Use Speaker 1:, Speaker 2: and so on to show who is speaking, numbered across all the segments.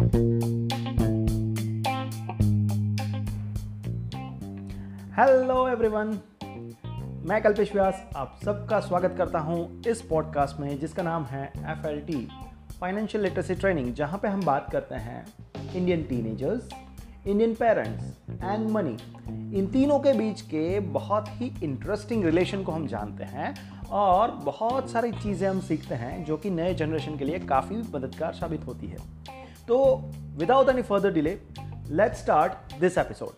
Speaker 1: Hello everyone मैं कल्पेश व्यास आप सबका स्वागत करता हूँ इस पॉडकास्ट में जिसका नाम है F L T financial literacy training जहाँ पे हम बात करते हैं Indian teenagers Indian parents and money इन तीनों के बीच के बहुत ही इंटरेस्टिंग रिलेशन को हम जानते हैं और बहुत सारी चीज़ें हम सीखते हैं जो कि नए जनरेशन के लिए काफ़ी मददगार साबित होती है। तो without any further delay let's start this episode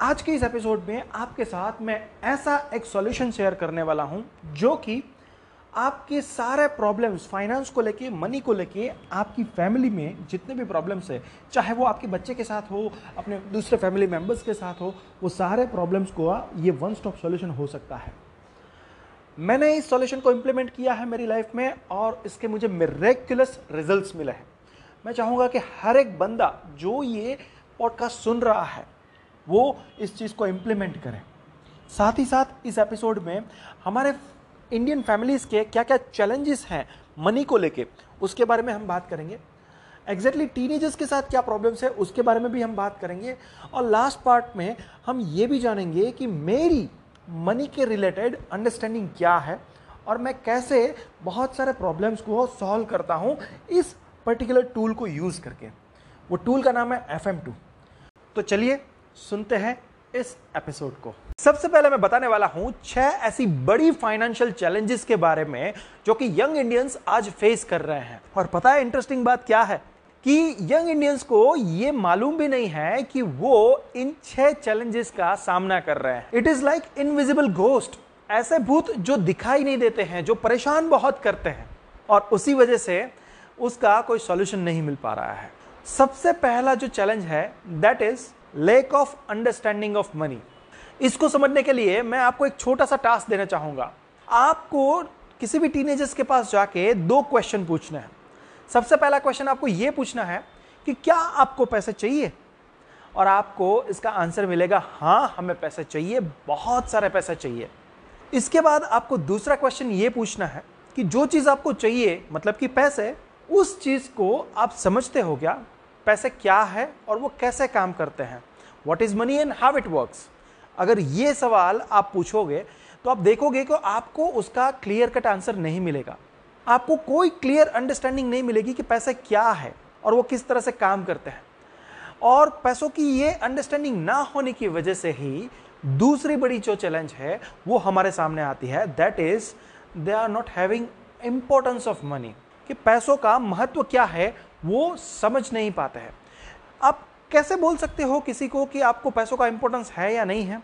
Speaker 1: आज के इस एपिसोड में आपके साथ मैं ऐसा एक सॉल्यूशन शेयर करने वाला हूँ, जो कि आपके सारे प्रॉब्लम्स फाइनेंस को लेके मनी को लेके, आपकी फैमिली में जितने भी प्रॉब्लम्स है, चाहे वो आपके बच्चे के साथ हो, अपने दूसरे फैमिली मेंबर्स के साथ हो, वो सारे प्रॉब्लम्स को, ये वन स्टॉप सॉल्यूशन हो सकता है। मैंने इस सॉल्यूशन को इम्प्लीमेंट किया है मेरी लाइफ में और इसके मुझे मेरेक्युलस रिजल्ट्स मिले हैं। मैं चाहूँगा कि हर एक बंदा जो ये पॉडकास्ट सुन रहा है, वो इस चीज़ को इम्प्लीमेंट करें। साथ ही साथ इस एपिसोड में हमारे इंडियन फैमिलीज़ के क्या क्या चैलेंजेस हैं मनी को लेके, उसके बारे में हम बात करेंगे। एग्जैक्टली टीनेजर्स के साथ क्या प्रॉब्लम्स है, उसके बारे में भी हम बात करेंगे। और लास्ट पार्ट में हम ये भी जानेंगे कि मेरी मनी के रिलेटेड अंडरस्टैंडिंग क्या है और मैं कैसे बहुत सारे प्रॉब्लम्स को सॉल्व करता हूँ इस पर्टिकुलर टूल को यूज़ करके। वो टूल का नाम है एफ़ टू तो चलिए सुनते हैं इस एपिसोड को। सबसे पहले मैं बताने वाला हूँ छह ऐसी बड़ी फाइनेंशियल चैलेंजेस के बारे में जो कि यंग इंडियंस आज फेस कर रहे हैं। और पता है इंटरेस्टिंग बात क्या है? कि यंग इंडियंस को यह मालूम भी नहीं है कि वो इन छह चैलेंजेस का सामना कर रहे हैं। It is like invisible ghost ऐसे भूत जो दिखाई नहीं देते हैं, जो परेशान बहुत करते हैं। और उसी वजह से उसका कोई सॉल्यूशन नहीं मिल पा रहा है। सबसे पहला जो चैलेंज है that is lack of understanding of money इसको समझने के लिए मैं आपको एक छोटा सा टास्क देना चाहूँगा। आपको किसी भी टीनेजर्स के पास जाके दो क्वेश्चन पूछने हैं। सबसे पहला क्वेश्चन आपको यह पूछना है कि क्या आपको पैसे चाहिए? और आपको इसका आंसर मिलेगा हाँ हमें पैसे चाहिए, बहुत सारे पैसे चाहिए। इसके बाद आपको दूसरा क्वेश्चन ये पूछना है कि जो चीज़ आपको चाहिए मतलब कि पैसे, उस चीज़ को आप समझते हो क्या? पैसे क्या है और वो कैसे काम करते हैं? What is money and how it works अगर ये सवाल आप पूछोगे तो आप देखोगे कि आपको उसका क्लियर कट आंसर नहीं मिलेगा। आपको कोई क्लियर अंडरस्टैंडिंग नहीं मिलेगी कि पैसे क्या है और वो किस तरह से काम करते हैं। और पैसों की ये अंडरस्टैंडिंग ना होने की वजह से ही दूसरी बड़ी जो चैलेंज है, वो हमारे सामने आती है। That is they are not having importance of money कि पैसों का महत्व क्या है, वो समझ नहीं पाते हैं। आप कैसे बोल सकते हो किसी को कि आपको पैसों का इंपॉर्टेंस है या नहीं है?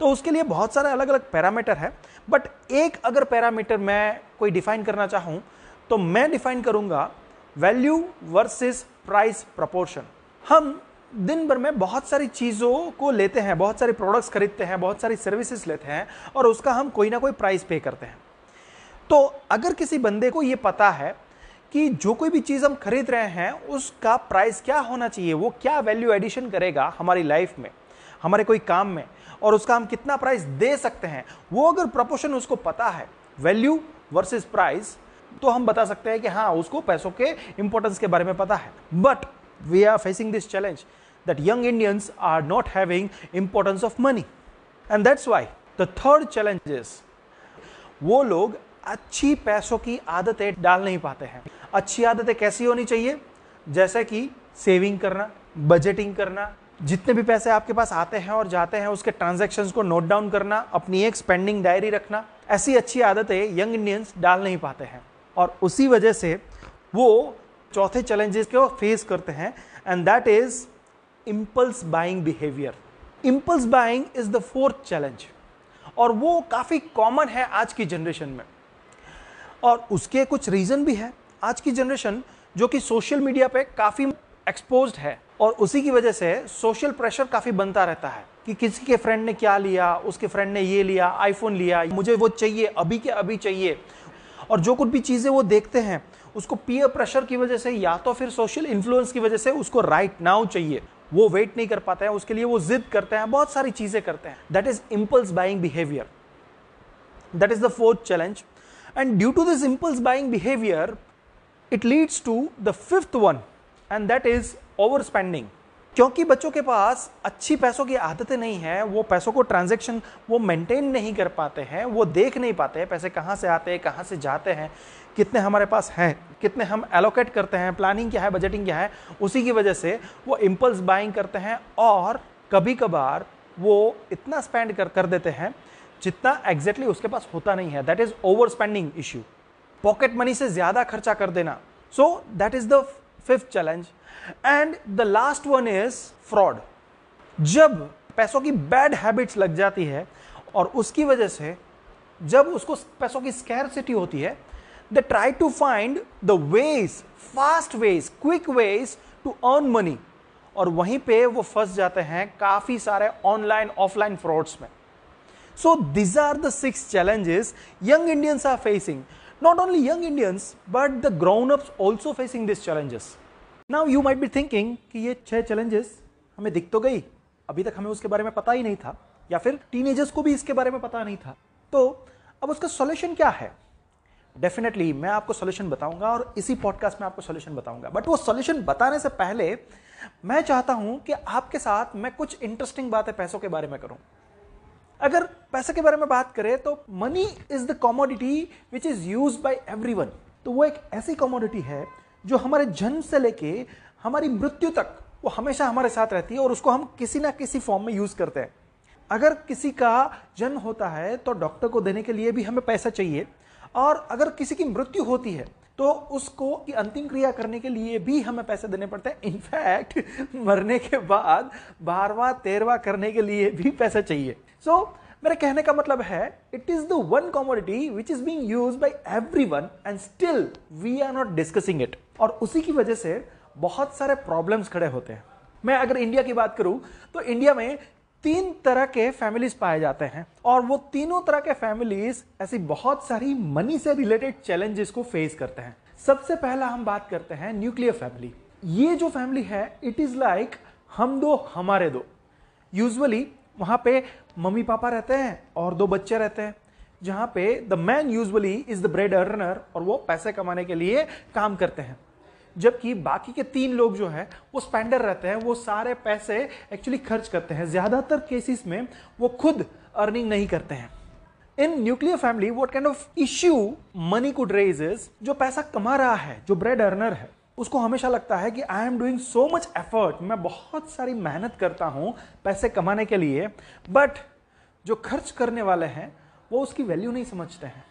Speaker 1: तो उसके लिए बहुत सारे अलग अलग पैरामीटर है। बट एक अगर पैरामीटर मैं कोई डिफाइन करना चाहूँ तो मैं डिफाइन करूँगा वैल्यू वर्सेस प्राइस प्रपोर्शन। हम दिन भर में बहुत सारी चीज़ों को लेते हैं, बहुत सारे प्रोडक्ट्स खरीदते हैं, बहुत सारी सर्विसेज़ लेते हैं और उसका हम कोई ना कोई प्राइस पे करते हैं। तो अगर किसी बंदे को ये पता है कि जो कोई भी चीज़ हम खरीद रहे हैं, उसका प्राइस क्या होना चाहिए, वो क्या वैल्यू एडिशन करेगा हमारी लाइफ में, हमारे कोई काम में और उसका हम कितना प्राइस दे सकते हैं, वो अगर प्रपोर्शन उसको पता है वैल्यू वर्सेस प्राइस तो हम बता सकते हैं कि हाँ उसको पैसों के इंपॉर्टेंस के बारे में पता है। But we are facing this challenge that young Indians are not having importance of money and that's why the third challenges वो लोग अच्छी पैसों की आदतें डाल नहीं पाते हैं। अच्छी आदतें कैसी होनी चाहिए? जैसे कि सेविंग करना बजटिंग करना जितने भी पैसे आपके पास आते हैं और जाते हैं, उसके ट्रांजेक्शन को नोट डाउन करना, अपनी एक स्पेंडिंग डायरी रखना, ऐसी अच्छी आदतें यंग इंडियंस डाल नहीं पाते हैं। और उसी वजह से वो चौथे चैलेंजेस को फेस करते हैं and that is impulse buying behaviour impulse buying is the fourth challenge और वो काफ़ी कॉमन है आज की जनरेशन में। और उसके कुछ रीज़न भी है। आज की जनरेशन जो कि सोशल मीडिया पे काफ़ी एक्सपोज है और उसी की वजह से सोशल प्रेशर काफ़ी बनता रहता है कि किसी के फ्रेंड ने क्या लिया, उसके फ्रेंड ने ये लिया आईफोन लिया, मुझे वो चाहिए, अभी के अभी चाहिए। और जो कुछ भी चीज़ें वो देखते हैं, उसको पीयर प्रेशर की वजह से या तो फिर सोशल इन्फ्लुएंस की वजह से उसको राइट right नाउ चाहिए। वो वेट नहीं कर पाते हैं, उसके लिए वो जिद करते हैं, बहुत सारी चीज़ें करते हैं। That is impulse buying behaviour that is the fourth challenge and due to this impulse buying behaviour it leads to the fifth one and that is over spending क्योंकि बच्चों के पास अच्छी पैसों की आदतें नहीं है, वो पैसों को ट्रांजेक्शन वो मेंटेन नहीं कर पाते हैं, वो देख नहीं पाते हैं, पैसे कहाँ से आते हैं, कहाँ से जाते हैं, कितने हमारे पास हैं, कितने हम एलोकेट करते हैं प्लानिंग क्या है बजटिंग क्या है, उसी की वजह से वो इम्पल्स बाइंग करते हैं और कभी कभार वो इतना स्पेंड कर कर देते हैं जितना एग्जैक्टली उसके पास होता नहीं है। That is over spending issue pocket money से ज़्यादा खर्चा कर देना। So that is the fifth challenge and the last one is fraud जब पैसों की बैड हैबिट्स लग जाती है, और उसकी वजह से जब उसको पैसों की स्कैरसिटी होती है they try to find the ways fast ways quick ways to earn money और वहीं पे वो फंस जाते हैं काफ़ी सारे ऑनलाइन ऑफलाइन फ्रॉड्स में. So these are the six challenges young Indians are facing not only young Indians but the grown ups also facing this challenges now you might be thinking कि ये छह चैलेंजेस हमें दिख तो गई। अभी तक हमें उसके बारे में पता ही नहीं था। या फिर टीनेजर्स को भी इसके बारे में पता नहीं था। तो अब उसका सॉल्यूशन क्या है? डेफिनेटली मैं आपको सॉल्यूशन बताऊँगा और इसी पॉडकास्ट में आपको सॉल्यूशन बताऊँगा। बट वो सॉल्यूशन बताने से पहले मैं चाहता हूँ कि आपके साथ मैं कुछ इंटरेस्टिंग बातें पैसों के बारे में करूँ। अगर पैसे के बारे में बात करें तो money is the commodity which is use by everyone तो वो एक ऐसी कॉमोडिटी है जो हमारे जन्म से लेके हमारी मृत्यु तक वो हमेशा हमारे साथ रहती है और उसको हम किसी ना किसी फॉर्म में यूज़ करते हैं। अगर किसी का जन्म होता है तो डॉक्टर को देने के लिए भी हमें पैसा चाहिए और अगर किसी की मृत्यु होती है तो उसको की अंतिम क्रिया करने के लिए भी हमें पैसे देने पड़ते हैं। इनफैक्ट मरने के बाद बारवा तेरवा करने के लिए भी पैसा चाहिए। सो so, मेरे कहने का मतलब है it is the one commodity which is being use by every one and still we are not discussing it और उसी की वजह से बहुत सारे प्रॉब्लम्स खड़े होते हैं। मैं अगर इंडिया की बात करूँ तो इंडिया में तीन तरह के फैमिलीज़ पाए जाते हैं और वो तीनों तरह के फैमिलीज़ ऐसी बहुत सारी मनी से रिलेटेड चैलेंजेस को फेस करते हैं। सबसे पहला हम बात करते हैं न्यूक्लियर फैमिली ये जो फैमिली है इट इज़ लाइक हम दो, हमारे दो। यूजुअली वहाँ पे मम्मी पापा रहते हैं और दो बच्चे रहते हैं, जहाँ पे the man usually is the bread earner और वो पैसे कमाने के लिए काम करते हैं। जबकि बाकी के तीन लोग जो है, वो स्पेंडर रहते हैं, वो सारे पैसे एक्चुअली खर्च करते हैं। ज़्यादातर केसेस में वो खुद अर्निंग नहीं करते हैं। In nuclear family what kind of issue money could raise जो पैसा कमा रहा है, जो ब्रेड अर्नर है, उसको हमेशा लगता है कि I am doing so much effort मैं बहुत सारी मेहनत करता हूँ पैसे कमाने के लिए बट जो खर्च करने वाले हैं, वो उसकी वैल्यू नहीं समझते हैं।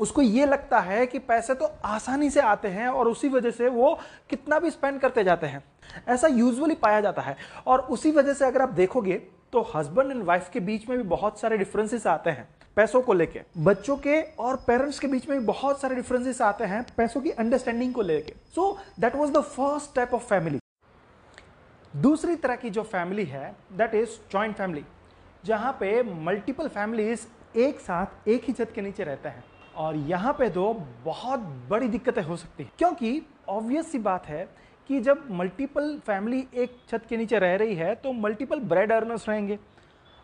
Speaker 1: उसको ये लगता है कि पैसे तो आसानी से आते हैं और उसी वजह से वो कितना भी स्पेंड करते जाते हैं। ऐसा यूजुअली पाया जाता है। और उसी वजह से अगर आप देखोगे तो हस्बैंड एंड वाइफ के बीच में भी बहुत सारे डिफरेंसेस आते हैं पैसों को लेके। बच्चों के और पेरेंट्स के बीच में भी बहुत सारे डिफरेंसेस आते हैं पैसों की अंडरस्टैंडिंग को लेके। So that was the first type of family दूसरी तरह की जो फैमिली है दैट इज़ जॉइंट फैमिली जहाँ पे मल्टीपल फैमिलीज़ एक साथ एक ही छत के नीचे रहते हैं। और यहाँ पे तो बहुत बड़ी दिक्कतें हो सकती हैं। क्योंकि ऑब्वियस सी बात है कि जब मल्टीपल फैमिली एक छत के नीचे रह रही है तो मल्टीपल ब्रेड अर्नर्स रहेंगे।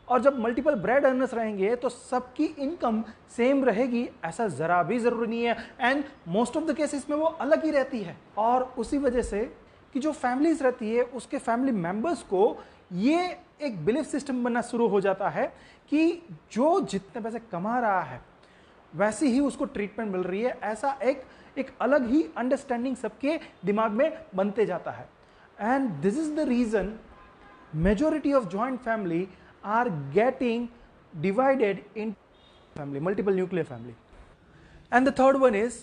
Speaker 1: और जब मल्टीपल ब्रेड अर्नर्स रहेंगे तो सबकी इनकम सेम रहेगी, ऐसा ज़रा भी ज़रूरी नहीं है। And most of the cases में वो अलग ही रहती है। और उसी वजह से कि जो फैमिलीज़ रहती है, उसके फैमिली मेंबर्स को ये एक बिलीफ सिस्टम बनना शुरू हो जाता है कि जो जितने पैसे कमा रहा है वैसी ही उसको ट्रीटमेंट मिल रही है। ऐसा एक एक अलग ही अंडरस्टैंडिंग सबके दिमाग में बनते जाता है। And this is the reason majority of joint family are getting divided in family multiple nuclear family and the third one is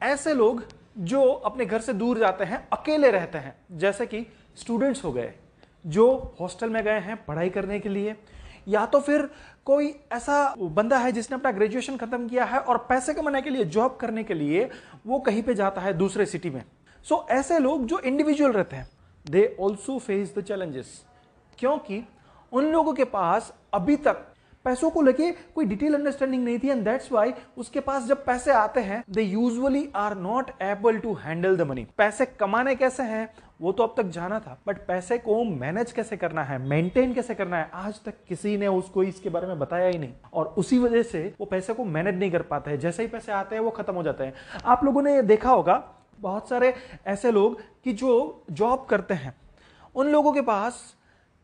Speaker 1: ऐसे लोग जो अपने घर से दूर जाते हैं, अकेले रहते हैं, जैसे कि स्टूडेंट्स हो गए, जो हॉस्टल में गए हैं पढ़ाई करने के लिए या तो फिर कोई ऐसा बंदा है जिसने अपना ग्रेजुएशन खत्म किया है और पैसे कमाने के लिए जॉब करने के लिए वो कहीं पे जाता है दूसरे सिटी में। सो so, ऐसे लोग जो इंडिविजुअल रहते हैं they also face the challenges क्योंकि उन लोगों के पास अभी तक पैसों को लेके कोई डिटेल अंडरस्टैंडिंग नहीं थी एंड दैट्स वाई उसके पास जब पैसे आते हैं they usually are not able to handle the money पैसे कमाने कैसे हैं, वो तो अब तक जाना था बट पैसे को मैनेज कैसे करना है मेंटेन कैसे करना है, आज तक किसी ने उसको इसके बारे में बताया ही नहीं. और उसी वजह से वो पैसे को मैनेज नहीं कर पाते हैं. जैसे ही पैसे आते हैं, वो खत्म हो जाते हैं. आप लोगों ने देखा होगा, बहुत सारे ऐसे लोग कि जो जॉब करते हैं, उन लोगों के पास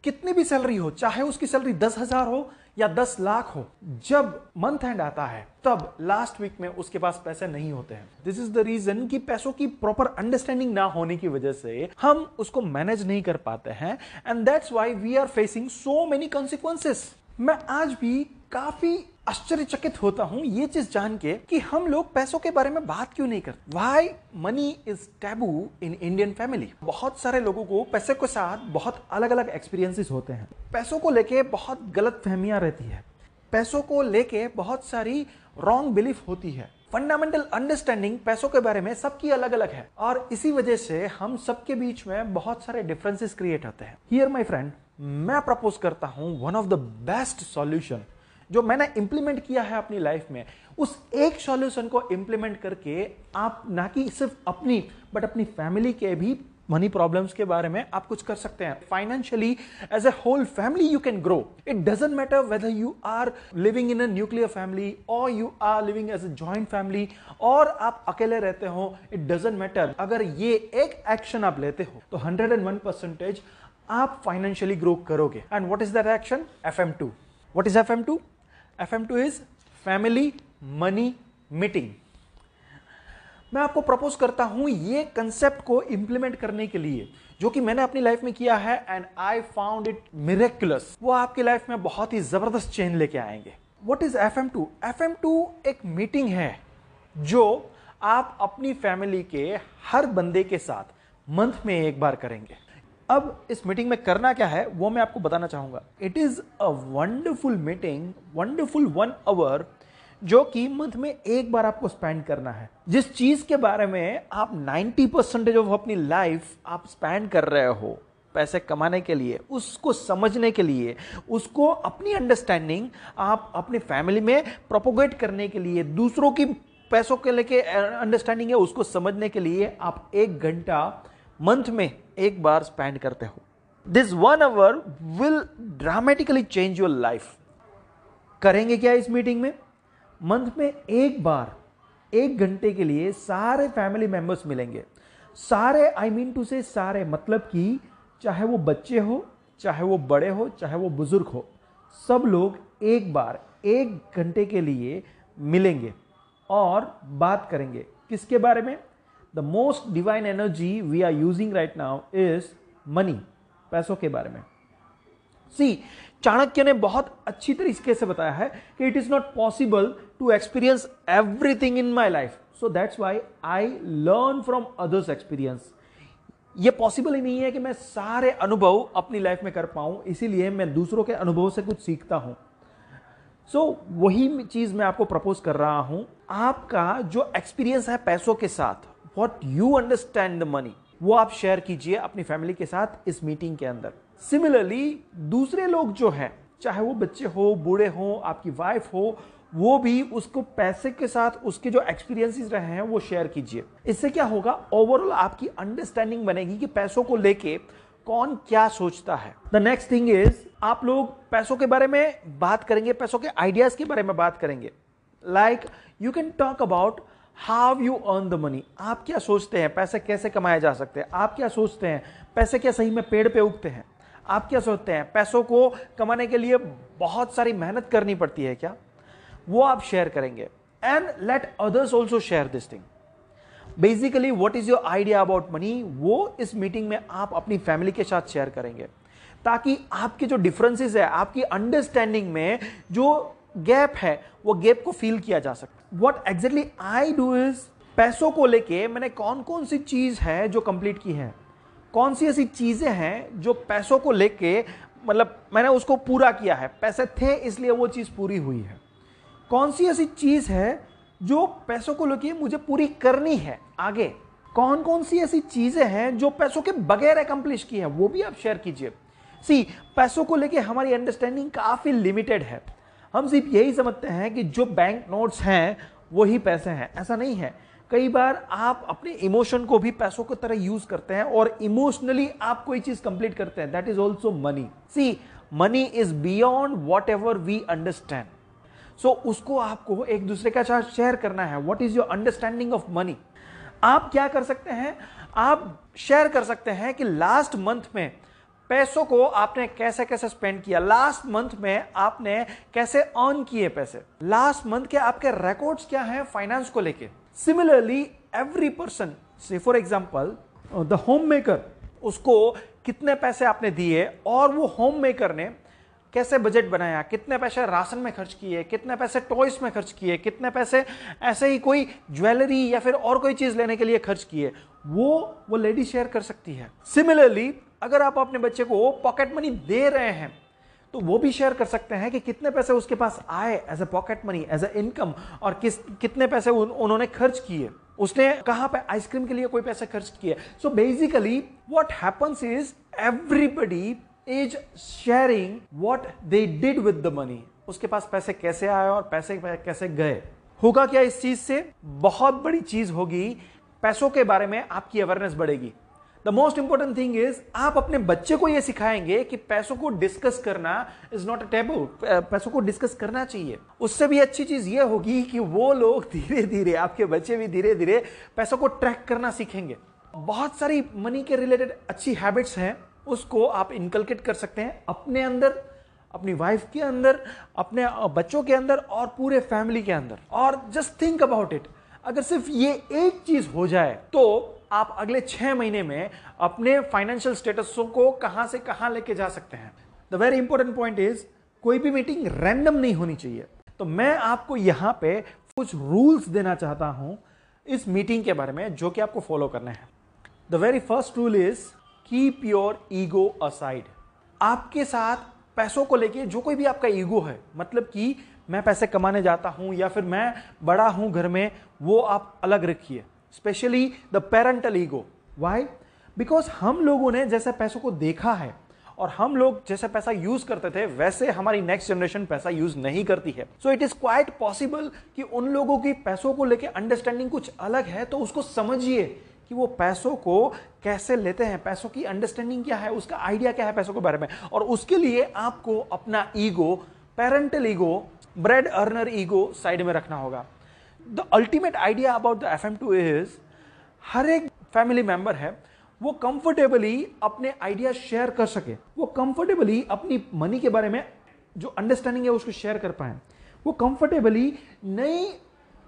Speaker 1: कितनी भी सैलरी हो, चाहे उसकी सैलरी दस हज़ार हो या दस लाख हो, जब मंथ एंड आता है, तब लास्ट वीक में उसके पास पैसे नहीं होते हैं। दिस इज़ द रीजन कि पैसों की प्रॉपर अंडरस्टैंडिंग ना होने की वजह से हम उसको मैनेज नहीं कर पाते हैं and that's why we are facing so many consequences मैं आज भी काफ़ी आश्चर्यचकित होता हूँ ये चीज़ जान के कि हम लोग पैसों के बारे में बात क्यों नहीं करते। Why money is taboo in Indian family बहुत सारे लोगों को पैसे के साथ बहुत अलग अलग एक्सपीरियंसेस होते हैं। पैसों को लेके बहुत गलत फहमियाँ रहती है। पैसों को लेके बहुत सारी रॉन्ग बिलीफ होती है। फंडामेंटल अंडरस्टैंडिंग पैसों के बारे में सबकी अलग अलग है। और इसी वजह से हम सबके बीच में बहुत सारे डिफरेंसेस क्रिएट होते हैं। हियर माय फ्रेंड मैं प्रपोज करता हूँ one of the best solution जो मैंने इंप्लीमेंट किया है अपनी लाइफ में, उस एक सॉल्यूशन को इंप्लीमेंट करके आप ना कि सिर्फ़ अपनी बट अपनी फैमिली के भी मनी प्रॉब्लम्स के बारे में आप कुछ कर सकते हैं। Financially as a whole family you can grow it doesn't matter whether you are living in a nuclear family और you are living as a joint family और आप अकेले रहते हो इट डजेंट मैटर अगर ये एक एक्शन आप लेते हो तो 101 परसेंटेज आप फाइनेंशियली ग्रो करोगे। And what is that action F M two what is F M two F M two is family money meeting मैं आपको प्रपोज करता हूँ ये कंसेप्ट को इंप्लीमेंट करने के लिए, जो कि मैंने अपनी लाइफ में किया है and I found it miraculous वो आपकी लाइफ में बहुत ही ज़बरदस्त चेंज लेके आएँगे. What is F M two F M two एक मीटिंग है, जो आप अपनी फैमिली के हर बंदे के साथ मंथ में एक बार करेंगे. अब इस मीटिंग में करना क्या है, वो मैं आपको बताना चाहूँगा। It is a wonderful meeting wonderful one hour जो कि मंथ में एक बार आपको स्पेंड करना है। जिस चीज़ के बारे में आप 90 परसेंटेज ऑफ़ अपनी लाइफ आप स्पेंड कर रहे हो, पैसे कमाने के लिए, उसको समझने के लिए, उसको अपनी अंडरस्टैंडिंग आप अपनी फैमिली में प्रोपोगेट करने के लिए, दूसरों की पैसों के लेके अंडरस्टैंडिंग है, उसको समझने के लिए आप एक घंटा मंथ में एक बार स्पेंड करते हो। This one hour will dramatically change your life करेंगे क्या इस मीटिंग में? मंथ में एक बार, एक घंटे के लिए सारे फैमिली मेंबर्स मिलेंगे। सारे आई मीन टू से सारे मतलब कि चाहे वो बच्चे हो, चाहे वो बड़े हो, चाहे वो बुज़ुर्ग हो, सब लोग एक बार, एक घंटे के लिए मिलेंगे और बात करेंगे। किसके बारे में? The most divine energy we are using right now is money पैसों के बारे में। सी चाणक्य ने बहुत अच्छी तरीके से बताया है कि it is not possible to experience everything in my life so that's why I learn from others experience ये पॉसिबल ही नहीं है कि मैं सारे अनुभव अपनी लाइफ में कर पाऊँ इसीलिए मैं दूसरों के अनुभव से कुछ सीखता हूँ। सो so, वही चीज़ मैं आपको प्रपोज कर रहा हूँ। आपका जो एक्सपीरियंस है पैसों के साथ what you understand the money वो आप शेयर कीजिए अपनी फैमिली के साथ इस मीटिंग के अंदर। सिमिलरली दूसरे लोग जो हैं, चाहे वो बच्चे हो, बूढ़े हो, आपकी वाइफ हो, वो भी उसको पैसे के साथ उसके जो एक्सपीरियंसेस रहे हैं, वो शेयर कीजिए। इससे क्या होगा? ओवरऑल आपकी अंडरस्टैंडिंग बनेगी कि पैसों को लेके कौन क्या सोचता है। द नेक्स्ट थिंग इज़ आप लोग पैसों के बारे में बात करेंगे, पैसों के आइडियाज़ के बारे में बात करेंगे। Like you can talk about how you earn the money? आप क्या सोचते हैं, पैसे कैसे कमाए जा सकते हैं? आप क्या सोचते हैं, पैसे क्या सही में पेड़ पे उगते हैं? आप क्या सोचते हैं, पैसों को कमाने के लिए बहुत सारी मेहनत करनी पड़ती है क्या? वो आप शेयर करेंगे। And let others also share this thing basically what is your idea about money वो इस मीटिंग में आप अपनी फैमिली के साथ शेयर करेंगे। ताकि आपके जो डिफरेंसेस है, आपकी अंडरस्टैंडिंग में जो गैप है, वो गैप को फील किया जा सकता what exactly I do is पैसों को लेके मैंने कौन कौन सी चीज़ है जो कंप्लीट की है? कौन सी ऐसी चीज़ें हैं जो पैसों को लेके मतलब मैंने उसको पूरा किया है, पैसे थे इसलिए वो चीज़ पूरी हुई है। कौन सी ऐसी चीज़ है जो पैसों को लेके मुझे पूरी करनी है आगे? कौन कौन सी ऐसी चीज़ें हैं जो पैसों के बगैर अकम्प्लिश की है? वो भी आप शेयर कीजिए। सी पैसों को लेके हमारी अंडरस्टैंडिंग काफ़ी लिमिटेड है। हम सिर्फ़ यही समझते हैं कि जो बैंक नोट्स हैं, वही पैसे हैं। ऐसा नहीं है। कई बार आप अपने इमोशन को भी पैसों की तरह यूज़ करते हैं और इमोशनली आप कोई चीज़ कंप्लीट करते हैं। That is also money see money is beyond whatever we understand so उसको आपको एक दूसरे का साथ शेयर करना है। What is your understanding of money आप क्या कर सकते हैं? आप शेयर कर सकते हैं कि लास्ट मंथ में पैसों को आपने कैसे कैसे स्पेंड किया? लास्ट मंथ में आपने कैसे अर्न किए पैसे? लास्ट मंथ के आपके रिकॉर्ड्स क्या हैं फाइनेंस को लेके? सिमिलरली एवरी पर्सन से for example the home maker उसको कितने पैसे आपने दिए और वो होम मेकर ने कैसे बजट बनाया? कितने पैसे राशन में खर्च किए? कितने पैसे टॉयस में खर्च किए? कितने पैसे ऐसे ही कोई ज्वेलरी या फिर और कोई चीज़ लेने के लिए खर्च किए? वो वो लेडी शेयर कर सकती है। सिमिलरली अगर आप अपने बच्चे को पॉकेट मनी दे रहे हैं तो वो भी शेयर कर सकते हैं कि कितने पैसे उसके पास आए as a pocket money as a income और किस कितने पैसे उन, उन्होंने खर्च किए। उसने कहाँ पे आइसक्रीम के लिए कोई पैसे खर्च किए। So basically what happens is everybody is sharing what they did with the money उसके पास पैसे कैसे आए और पैसे कैसे गए। होगा क्या इस चीज़ से? बहुत बड़ी चीज़ होगी। पैसों के बारे में आपकी अवेयरनेस बढ़ेगी। The most important thing is आप अपने बच्चे को यह सिखाएँगे कि पैसों को डिस्कस करना इज़ नॉट अ टेबल पैसों को डिस्कस करना चाहिए। उससे भी अच्छी चीज़ यह होगी कि वो लोग धीरे धीरे आपके बच्चे भी धीरे धीरे पैसों को ट्रैक करना सीखेंगे। बहुत सारी मनी के रिलेटेड अच्छी हैबिट्स हैं, उसको आप इनकलकेट कर सकते हैं अपने अंदर, अपनी वाइफ के अंदर, अपने बच्चों के अंदर और पूरे फैमिली के अंदर। और जस्ट थिंक अबाउट इट अगर सिर्फ़ ये एक चीज़ हो जाए तो आप अगले छह महीने में अपने फाइनेंशियल स्टेटसों को कहाँ से कहाँ लेके जा सकते हैं। The very important point is कोई भी मीटिंग रैंडम नहीं होनी चाहिए। तो मैं आपको यहाँ पे कुछ रूल्स देना चाहता हूँ इस मीटिंग के बारे में, जो कि आपको फॉलो करने हैं। The very first rule is keep your ego aside आपके साथ पैसों को लेके जो कोई भी आपका ईगो है मतलब कि मैं पैसे कमाने जाता हूँ या फिर मैं बड़ा हूँ घर में, वो आप अलग रखिए। Specially the parental ego why because हम लोगों ने जैसे पैसों को देखा है, और हम लोग जैसे पैसा यूज़ करते थे, वैसे हमारी नेक्स्ट जनरेशन पैसा यूज़ नहीं करती है। So it is quite possible कि उन लोगों की पैसों को लेकर अंडरस्टैंडिंग कुछ अलग है तो उसको समझिए कि वो पैसों को कैसे लेते हैं। पैसों की अंडरस्टैंडिंग क्या है, उसका आइडिया क्या है पैसों के बारे में। और उसके लिए आपको अपना ego parental ego bread earner ego side में रखना होगा। The ultimate idea about the F M two is हर एक फैमिली मेंबर है, वो कंफर्टेबली अपने आइडिया शेयर कर सके। वो कंफर्टेबली अपनी मनी के बारे में जो अंडरस्टैंडिंग है उसको शेयर कर पाए। वो कंफर्टेबली नई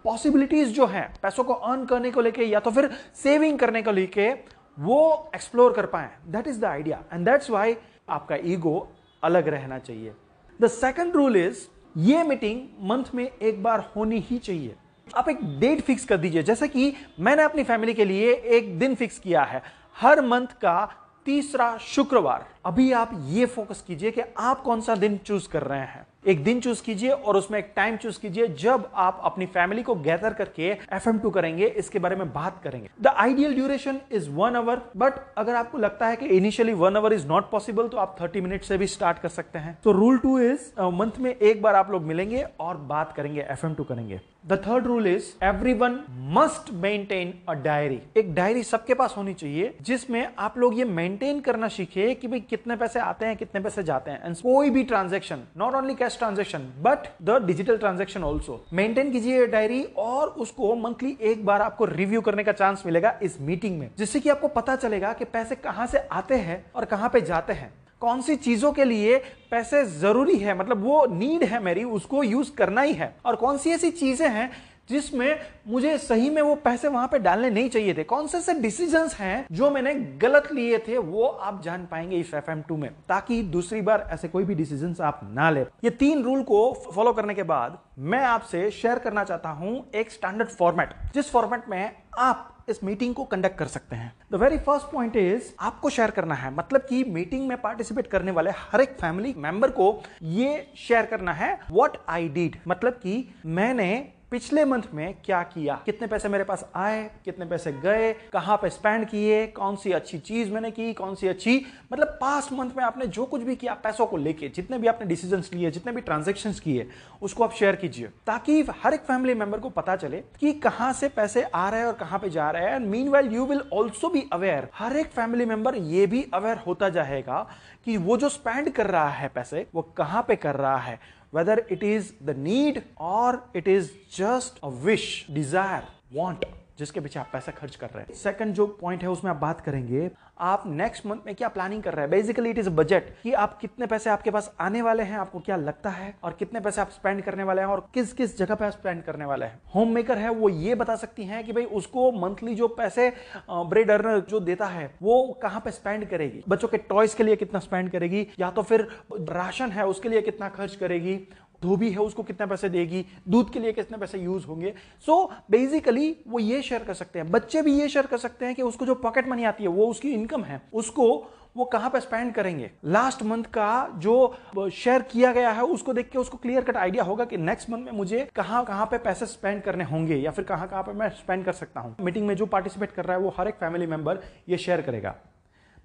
Speaker 1: पॉसिबिलिटीज जो है, पैसों को अर्न करने को लेके या तो फिर सेविंग करने को लेके, वो एक्सप्लोर कर पाए। That is the idea and that's why आपका ईगो अलग रहना चाहिए। द सेकेंड रूल इज़ ये मीटिंग मंथ में एक बार होनी ही चाहिए। आप एक डेट फिक्स कर दीजिए। जैसे कि मैंने अपनी फैमिली के लिए एक दिन फिक्स किया है। हर मंथ का तीसरा शुक्रवार। अभी आप ये फोकस कीजिए कि आप कौन सा दिन चूज़ कर रहे हैं। एक दिन चूज़ कीजिए और उसमें एक टाइम चूज़ कीजिए। जब आप अपनी फैमिली को गैदर करके एफ़ एम टू करेंगे, इसके बारे में बात करेंगे। The ideal duration is one hour but अगर आपको लगता है कि initially one hour is not possible तो आप थर्टी मिनट से भी स्टार्ट कर सकते हैं। तो रूल टू इज़ मंथ में एक बार आप लोग मिलेंगे और बात करेंगे एफ़ एम टू करेंगे। The third rule is everyone must maintain a diary एक डायरी सबके पास होनी चाहिए, जिसमें आप लोग ये मेंटेन करना सीखे कि भाई कितने पैसे आते हैं, कितने पैसे जाते हैं। एंड कोई भी transaction not only cash transaction but the digital transaction also maintain कीजिए डायरी और उसको मंथली एक बार आपको रिव्यू करने का चांस मिलेगा इस मीटिंग में, जिससे कि आपको पता चलेगा कि पैसे कहाँ से आते हैं और कहाँ पे जाते हैं। कौन सी चीज़ों के लिए पैसे ज़रूरी है? मतलब वो नीड है मेरी, उसको यूज़ करना ही है। और कौन सी ऐसी चीज़ें हैं जिसमें मुझे सही में वो पैसे वहाँ पे डालने नहीं चाहिए थे? कौन से ऐसे डिसीजंस हैं जो मैंने गलत लिए थे, वो आप जान पाएँगे इस एफएम टू में। ताकि दूसरी बार ऐसे कोई भी डिसीज़न आप ना ले। ये तीन रूल को फॉलो करने के बाद मैं आपसे शेयर करना चाहता हूँ एक स्टैंडर्ड फॉर्मेट जिस फॉर्मेट में आप इस मीटिंग को कंडक्ट कर सकते हैं। The very first point is आपको शेयर करना है। मतलब कि मीटिंग में पार्टिसिपेट करने वाले हर एक फैमिली मेंबर को ये शेयर करना है वॉट आई डिड मतलब कि मैंने पिछले मंथ में क्या किया? कितने पैसे मेरे पास आए? कितने पैसे गए? कहाँ पे स्पेंड किए? कौन सी अच्छी चीज़ मैंने की? कौन सी अच्छी? मतलब पास्ट मंथ में आपने जो कुछ भी किया, पैसों को लेके, जितने भी आपने डिसीज़न लिए, जितने भी ट्रांजेक्शन किए, उसको आप शेयर कीजिए। ताकि हर एक फैमिली मेंबर को पता चले कि कहाँ से पैसे आ रहे हैं और कहाँ पे जा रहे हैं। Mean well you will also be aware हर एक फैमिली मेंबर ये भी अवेयर होता जाएगा कि वो जो स्पेंड कर रहा है पैसे, वो कहाँ पे कर रहा है। Whether it is the need or it is just a wish, desire, want. जिसके पीछे आप पैसा खर्च कर रहे हैं। सेकंड जो पॉइंट है, उसमें आप बात करेंगे, आप नेक्स्ट मंथ में क्या प्लानिंग कर रहे हैं? बेसिकली इट इज़ बजट कि आप कितने पैसे आपके पास आने वाले हैं, आपको क्या लगता है और कितने पैसे आप स्पेंड करने वाले हैं और किस किस जगह पे आप स्पेंड करने वाले हैं। होम मेकर है, वो ये बता सकती है कि भाई उसको मंथली जो पैसे ब्रेड अर्नर जो देता है, वो कहाँ पे स्पेंड करेगी? बच्चों के टॉयज के लिए कितना स्पेंड करेगी? या तो फिर राशन है, उसके लिए कितना खर्च करेगी? धोबी है उसको कितने पैसे देगी दूध के लिए कितने पैसे यूज़ होंगे। सो so, बेसिकली वो ये शेयर कर सकते हैं। बच्चे भी ये शेयर कर सकते हैं कि उसको जो पॉकेट मनी आती है वो उसकी इनकम है। उसको वो कहाँ पे स्पेंड करेंगे? लास्ट मंथ का जो शेयर किया गया है उसको देख के उसको क्लियर कट आइडिया होगा कि नेक्स्ट मंथ में मुझे कहाँ कहाँ पे पैसे स्पेंड करने होंगे या फिर कहाँ कहाँ पे मैं स्पेंड कर सकता हूँ। मीटिंग में जो पार्टिसिपेट कर रहा है वो हर एक फैमिली मेंबर ये शेयर करेगा।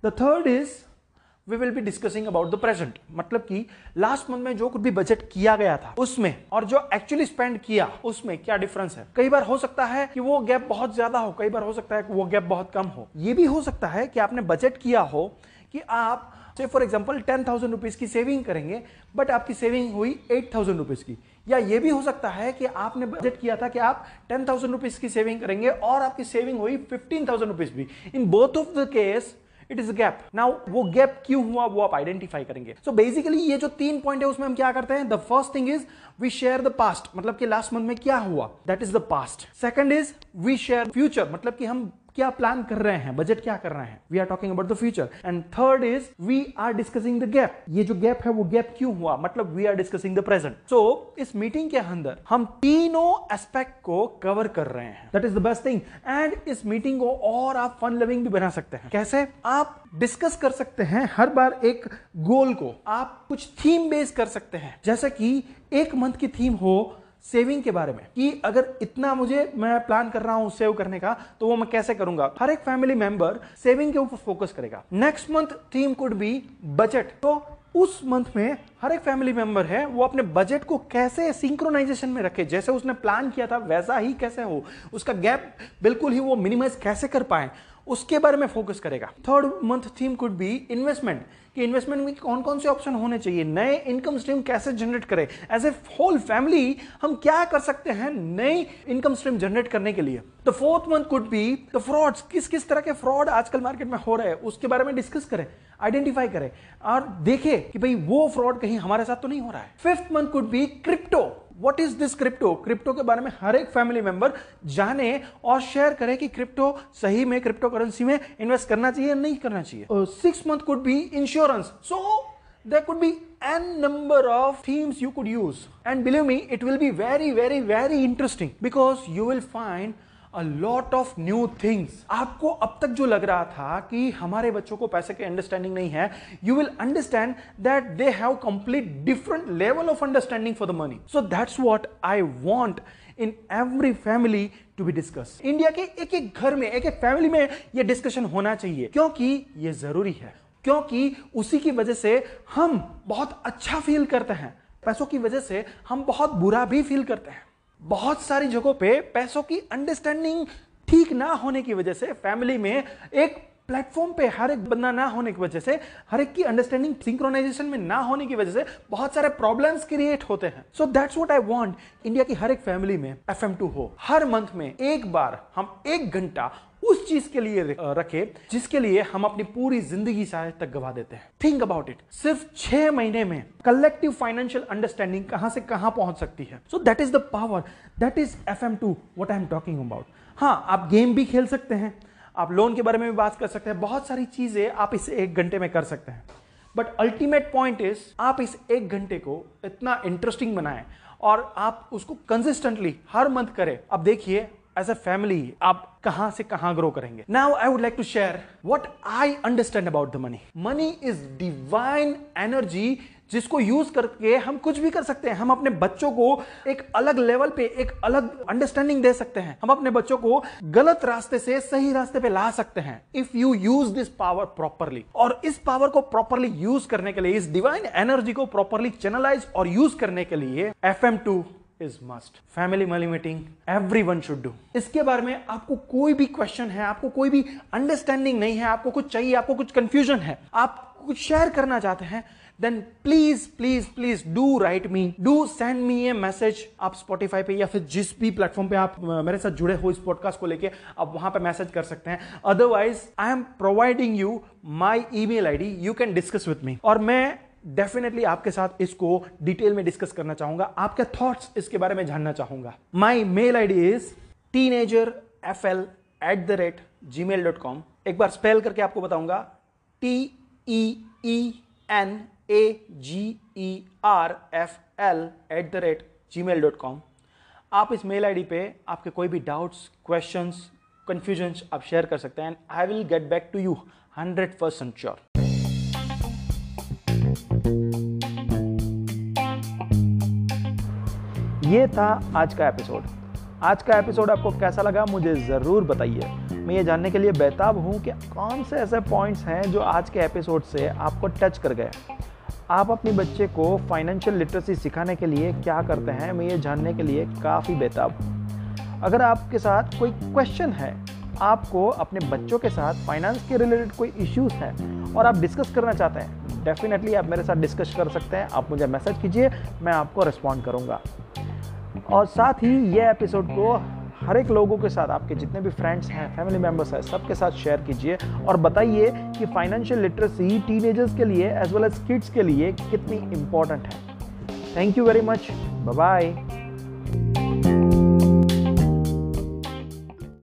Speaker 1: The third is we will be discussing about the present मतलब कि लास्ट मंथ में जो कुछ भी बजट किया गया था, उसमें और जो एक्चुअली स्पेंड किया, उसमें क्या डिफरेंस है? कई बार हो सकता है कि वो गैप बहुत ज़्यादा हो, कई बार हो सकता है कि वो गैप बहुत कम हो। ये भी हो सकता है कि आपने बजट किया हो कि आप से for example ten thousand rupees की सेविंग करेंगे बट आपकी सेविंग हुई एट थाउज़ेंड रुपीज़ की। या ये भी हो सकता है कि आपने बजट किया था कि आप टेन थाउज़ेंड रुपीज़ की सेविंग करेंगे और आपकी सेविंग हुई फिफ्टीन थाउज़ेंड रुपीज़ भी। In both of the case it is gap now वो गैप क्यों हुआ, वो आप आइडेंटिफाई करेंगे। सो so बेसिकली ये जो तीन पॉइंट है, उसमें हम क्या करते हैं? The first thing is we share the past मतलब कि लास्ट मंथ में क्या हुआ? That is the past second is we share future मतलब कि हम क्या प्लान कर रहे हैं? बजट क्या कर रहे हैं? We are talking about the future and third is we are discussing the gap ये जो गैप है, वो गैप क्यों हुआ? मतलब we are discussing the present so इस मीटिंग के अंदर हम तीनों एस्पेक्ट को कवर कर रहे हैं. That is the best thing and इस मीटिंग को और आप फन लविंग भी बना सकते हैं. कैसे? आप डिस्कस कर सकते हैं हर बार एक गोल को. आप कुछ थीम बेस कर सकते हैं. जैसे कि एक मंथ की थीम हो सेविंग के बारे में कि अगर इतना मुझे मैं प्लान कर रहा हूँ सेव करने का तो वो मैं कैसे करूँगा? हर एक फैमिली मेंबर सेविंग के ऊपर फोकस करेगा। Next month theme could be budget तो उस मंथ में हर एक फैमिली मेंबर है, वो अपने बजट को कैसे सिंक्रोनाइजेशन में रखे? जैसे उसने प्लान किया था, वैसा ही कैसे हो? उसका गैप बिल्कुल ही वो मिनिमाइज कैसे कर पाए? उसके बारे में फोकस करेगा। Third month theme could be investment कि इन्वेस्टमेंट में कौन कौन से ऑप्शन होने चाहिए, नए इनकम स्ट्रीम कैसे जनरेट करें? एज ए होल फैमिली हम क्या कर सकते हैं नई इनकम स्ट्रीम जनरेट करने के लिए? The fourth month could be the frauds किस किस तरह के फ्रॉड आजकल मार्केट में हो रहे हैं, उसके बारे में डिस्कस करें। आइडेंटिफाई करें और देखें कि भाई वो फ्रॉड कहीं हमारे साथ तो नहीं हो रहा है। Fifth month could be crypto what is this crypto crypto के बारे में हर एक फैमिली मेंबर जाने और शेयर करे कि क्रिप्टो सही में क्रिप्टो करेंसी में इन्वेस्ट करना चाहिए या नहीं करना चाहिए। Six month could be insurance so there could be n number of themes you could use. And believe me, it will be very very very interesting because you will find a lot of new things आपको अब तक जो लग रहा था कि हमारे बच्चों को पैसे की अंडरस्टैंडिंग नहीं है you will understand that they have complete different level of understanding for the money so that's what I want in every family to be discuss India के एक एक घर में, एक एक फैमिली में यह डिस्कशन होना चाहिए, क्योंकि यह ज़रूरी है। क्योंकि उसी की वजह से हम बहुत अच्छा फील करते हैं। पैसों की वजह से हम बहुत बुरा भी फील करते हैं। बहुत सारी जगहों पे पैसों की अंडरस्टैंडिंग ठीक ना होने की वजह से फैमिली में एक प्लेटफॉर्म पे हर एक बंदा ना होने की वजह से, हर एक की अंडरस्टैंडिंग सिंक्रोनाइजेशन में ना होने की वजह से बहुत सारे प्रॉब्लम्स क्रिएट होते हैं। So that's what I want India की हर एक फैमिली में एफ़ हो। हर मंथ में एक बार हम एक घंटा उस चीज़ के लिए रखे, जिसके लिए हम अपनी पूरी ज़िंदगी शायद तक गवा देते हैं। थिंक अबाउट इट सिर्फ़ छह महीने में कलेक्टिव फाइनेंशियल अंडरस्टैंडिंग कहाँ से कहाँ पहुँच सकती है। So that is the power that is F M two what I am talking about हाँ आप गेम भी खेल सकते हैं। आप लोन के बारे में भी बात कर सकते हैं। बहुत सारी चीज़ें आप इस एक घंटे में कर सकते हैं। बट अल्टीमेट पॉइंट इज़ आप इस एक घंटे को इतना इंटरेस्टिंग बनाएँ और आप उसको कंसिस्टेंटली हर मंथ करें। अब देखिए एज अ फैमिली आप कहाँ से कहाँ ग्रो करेंगे। Now I would like to share what I understand about the money money is divine energy जिसको यूज़ करके हम कुछ भी कर सकते हैं। हम अपने बच्चों को एक अलग लेवल पे, एक अलग अंडरस्टैंडिंग दे सकते हैं। हम अपने बच्चों को गलत रास्ते से सही रास्ते पे ला सकते हैं। If you use this power properly और इस पावर को प्रॉपरली यूज़ करने के लिए, इस डिवाइन एनर्जी को प्रॉपरली चैनलाइज और यूज़ करने के लिए F M two is must family money meeting everyone should do इसके बारे में आपको कोई भी क्वेश्चन है, आपको कोई भी अंडरस्टैंडिंग नहीं है, आपको कुछ चाहिए, आपको कुछ कंफ्यूजन है, आप कुछ शेयर करना चाहते हैं then please please please do write me do send me a message आप स्पॉटिफाई पे या फिर जिस भी प्लेटफॉर्म पे आप मेरे साथ जुड़े हो इस पॉडकास्ट को लेके, आप वहाँ पे मैसेज कर सकते हैं. Otherwise I am providing you my email ID you can discuss with me और मैं डेफिनेटली आपके साथ इसको डिटेल में डिस्कस करना चाहूँगा. आपके थॉट्स इसके बारे में जानना चाहूँगा. My mail I D is teenager F L at the rate Gmail dot com एक बार स्पेल करके आपको बताऊँगा. T E E N A G E R F L at the rate Gmail dot com आप इस mail ID पे आपके कोई भी डाउट्स क्वेश्चंस कंफ्यूजन आप शेयर कर सकते हैं। And I will get back to you hundred percent sure ये था आज का एपिसोड आज का एपिसोड आपको कैसा लगा मुझे ज़रूर बताइए। मैं ये जानने के लिए बेताब हूँ कि कौन से ऐसे पॉइंट्स हैं जो आज के एपिसोड से आपको टच कर गए आप अपने बच्चे को फाइनेंशियल लिटरेसी सिखाने के लिए क्या करते हैं, मैं ये जानने के लिए काफ़ी बेताब हूँ। अगर आपके साथ कोई क्वेश्चन है, आपको अपने बच्चों के साथ फाइनेंस के रिलेटेड कोई इश्यूज़ हैं और आप डिस्कस करना चाहते हैं डेफिनेटली आप मेरे साथ डिस्कस कर सकते हैं। आप मुझे मैसेज कीजिए, मैं आपको रिस्पॉन्ड करूँगा। और साथ ही ये एपिसोड को हर एक लोगों के साथ, आपके जितने भी फ्रेंड्स हैं फैमिली मेंबर्स हैं, सबके साथ शेयर कीजिए और बताइए कि फाइनेंशियल लिटरेसी टीनेजर्स के लिए एज वेल एज किड्स के लिए कितनी इंपॉर्टेंट है। Thank you very much bye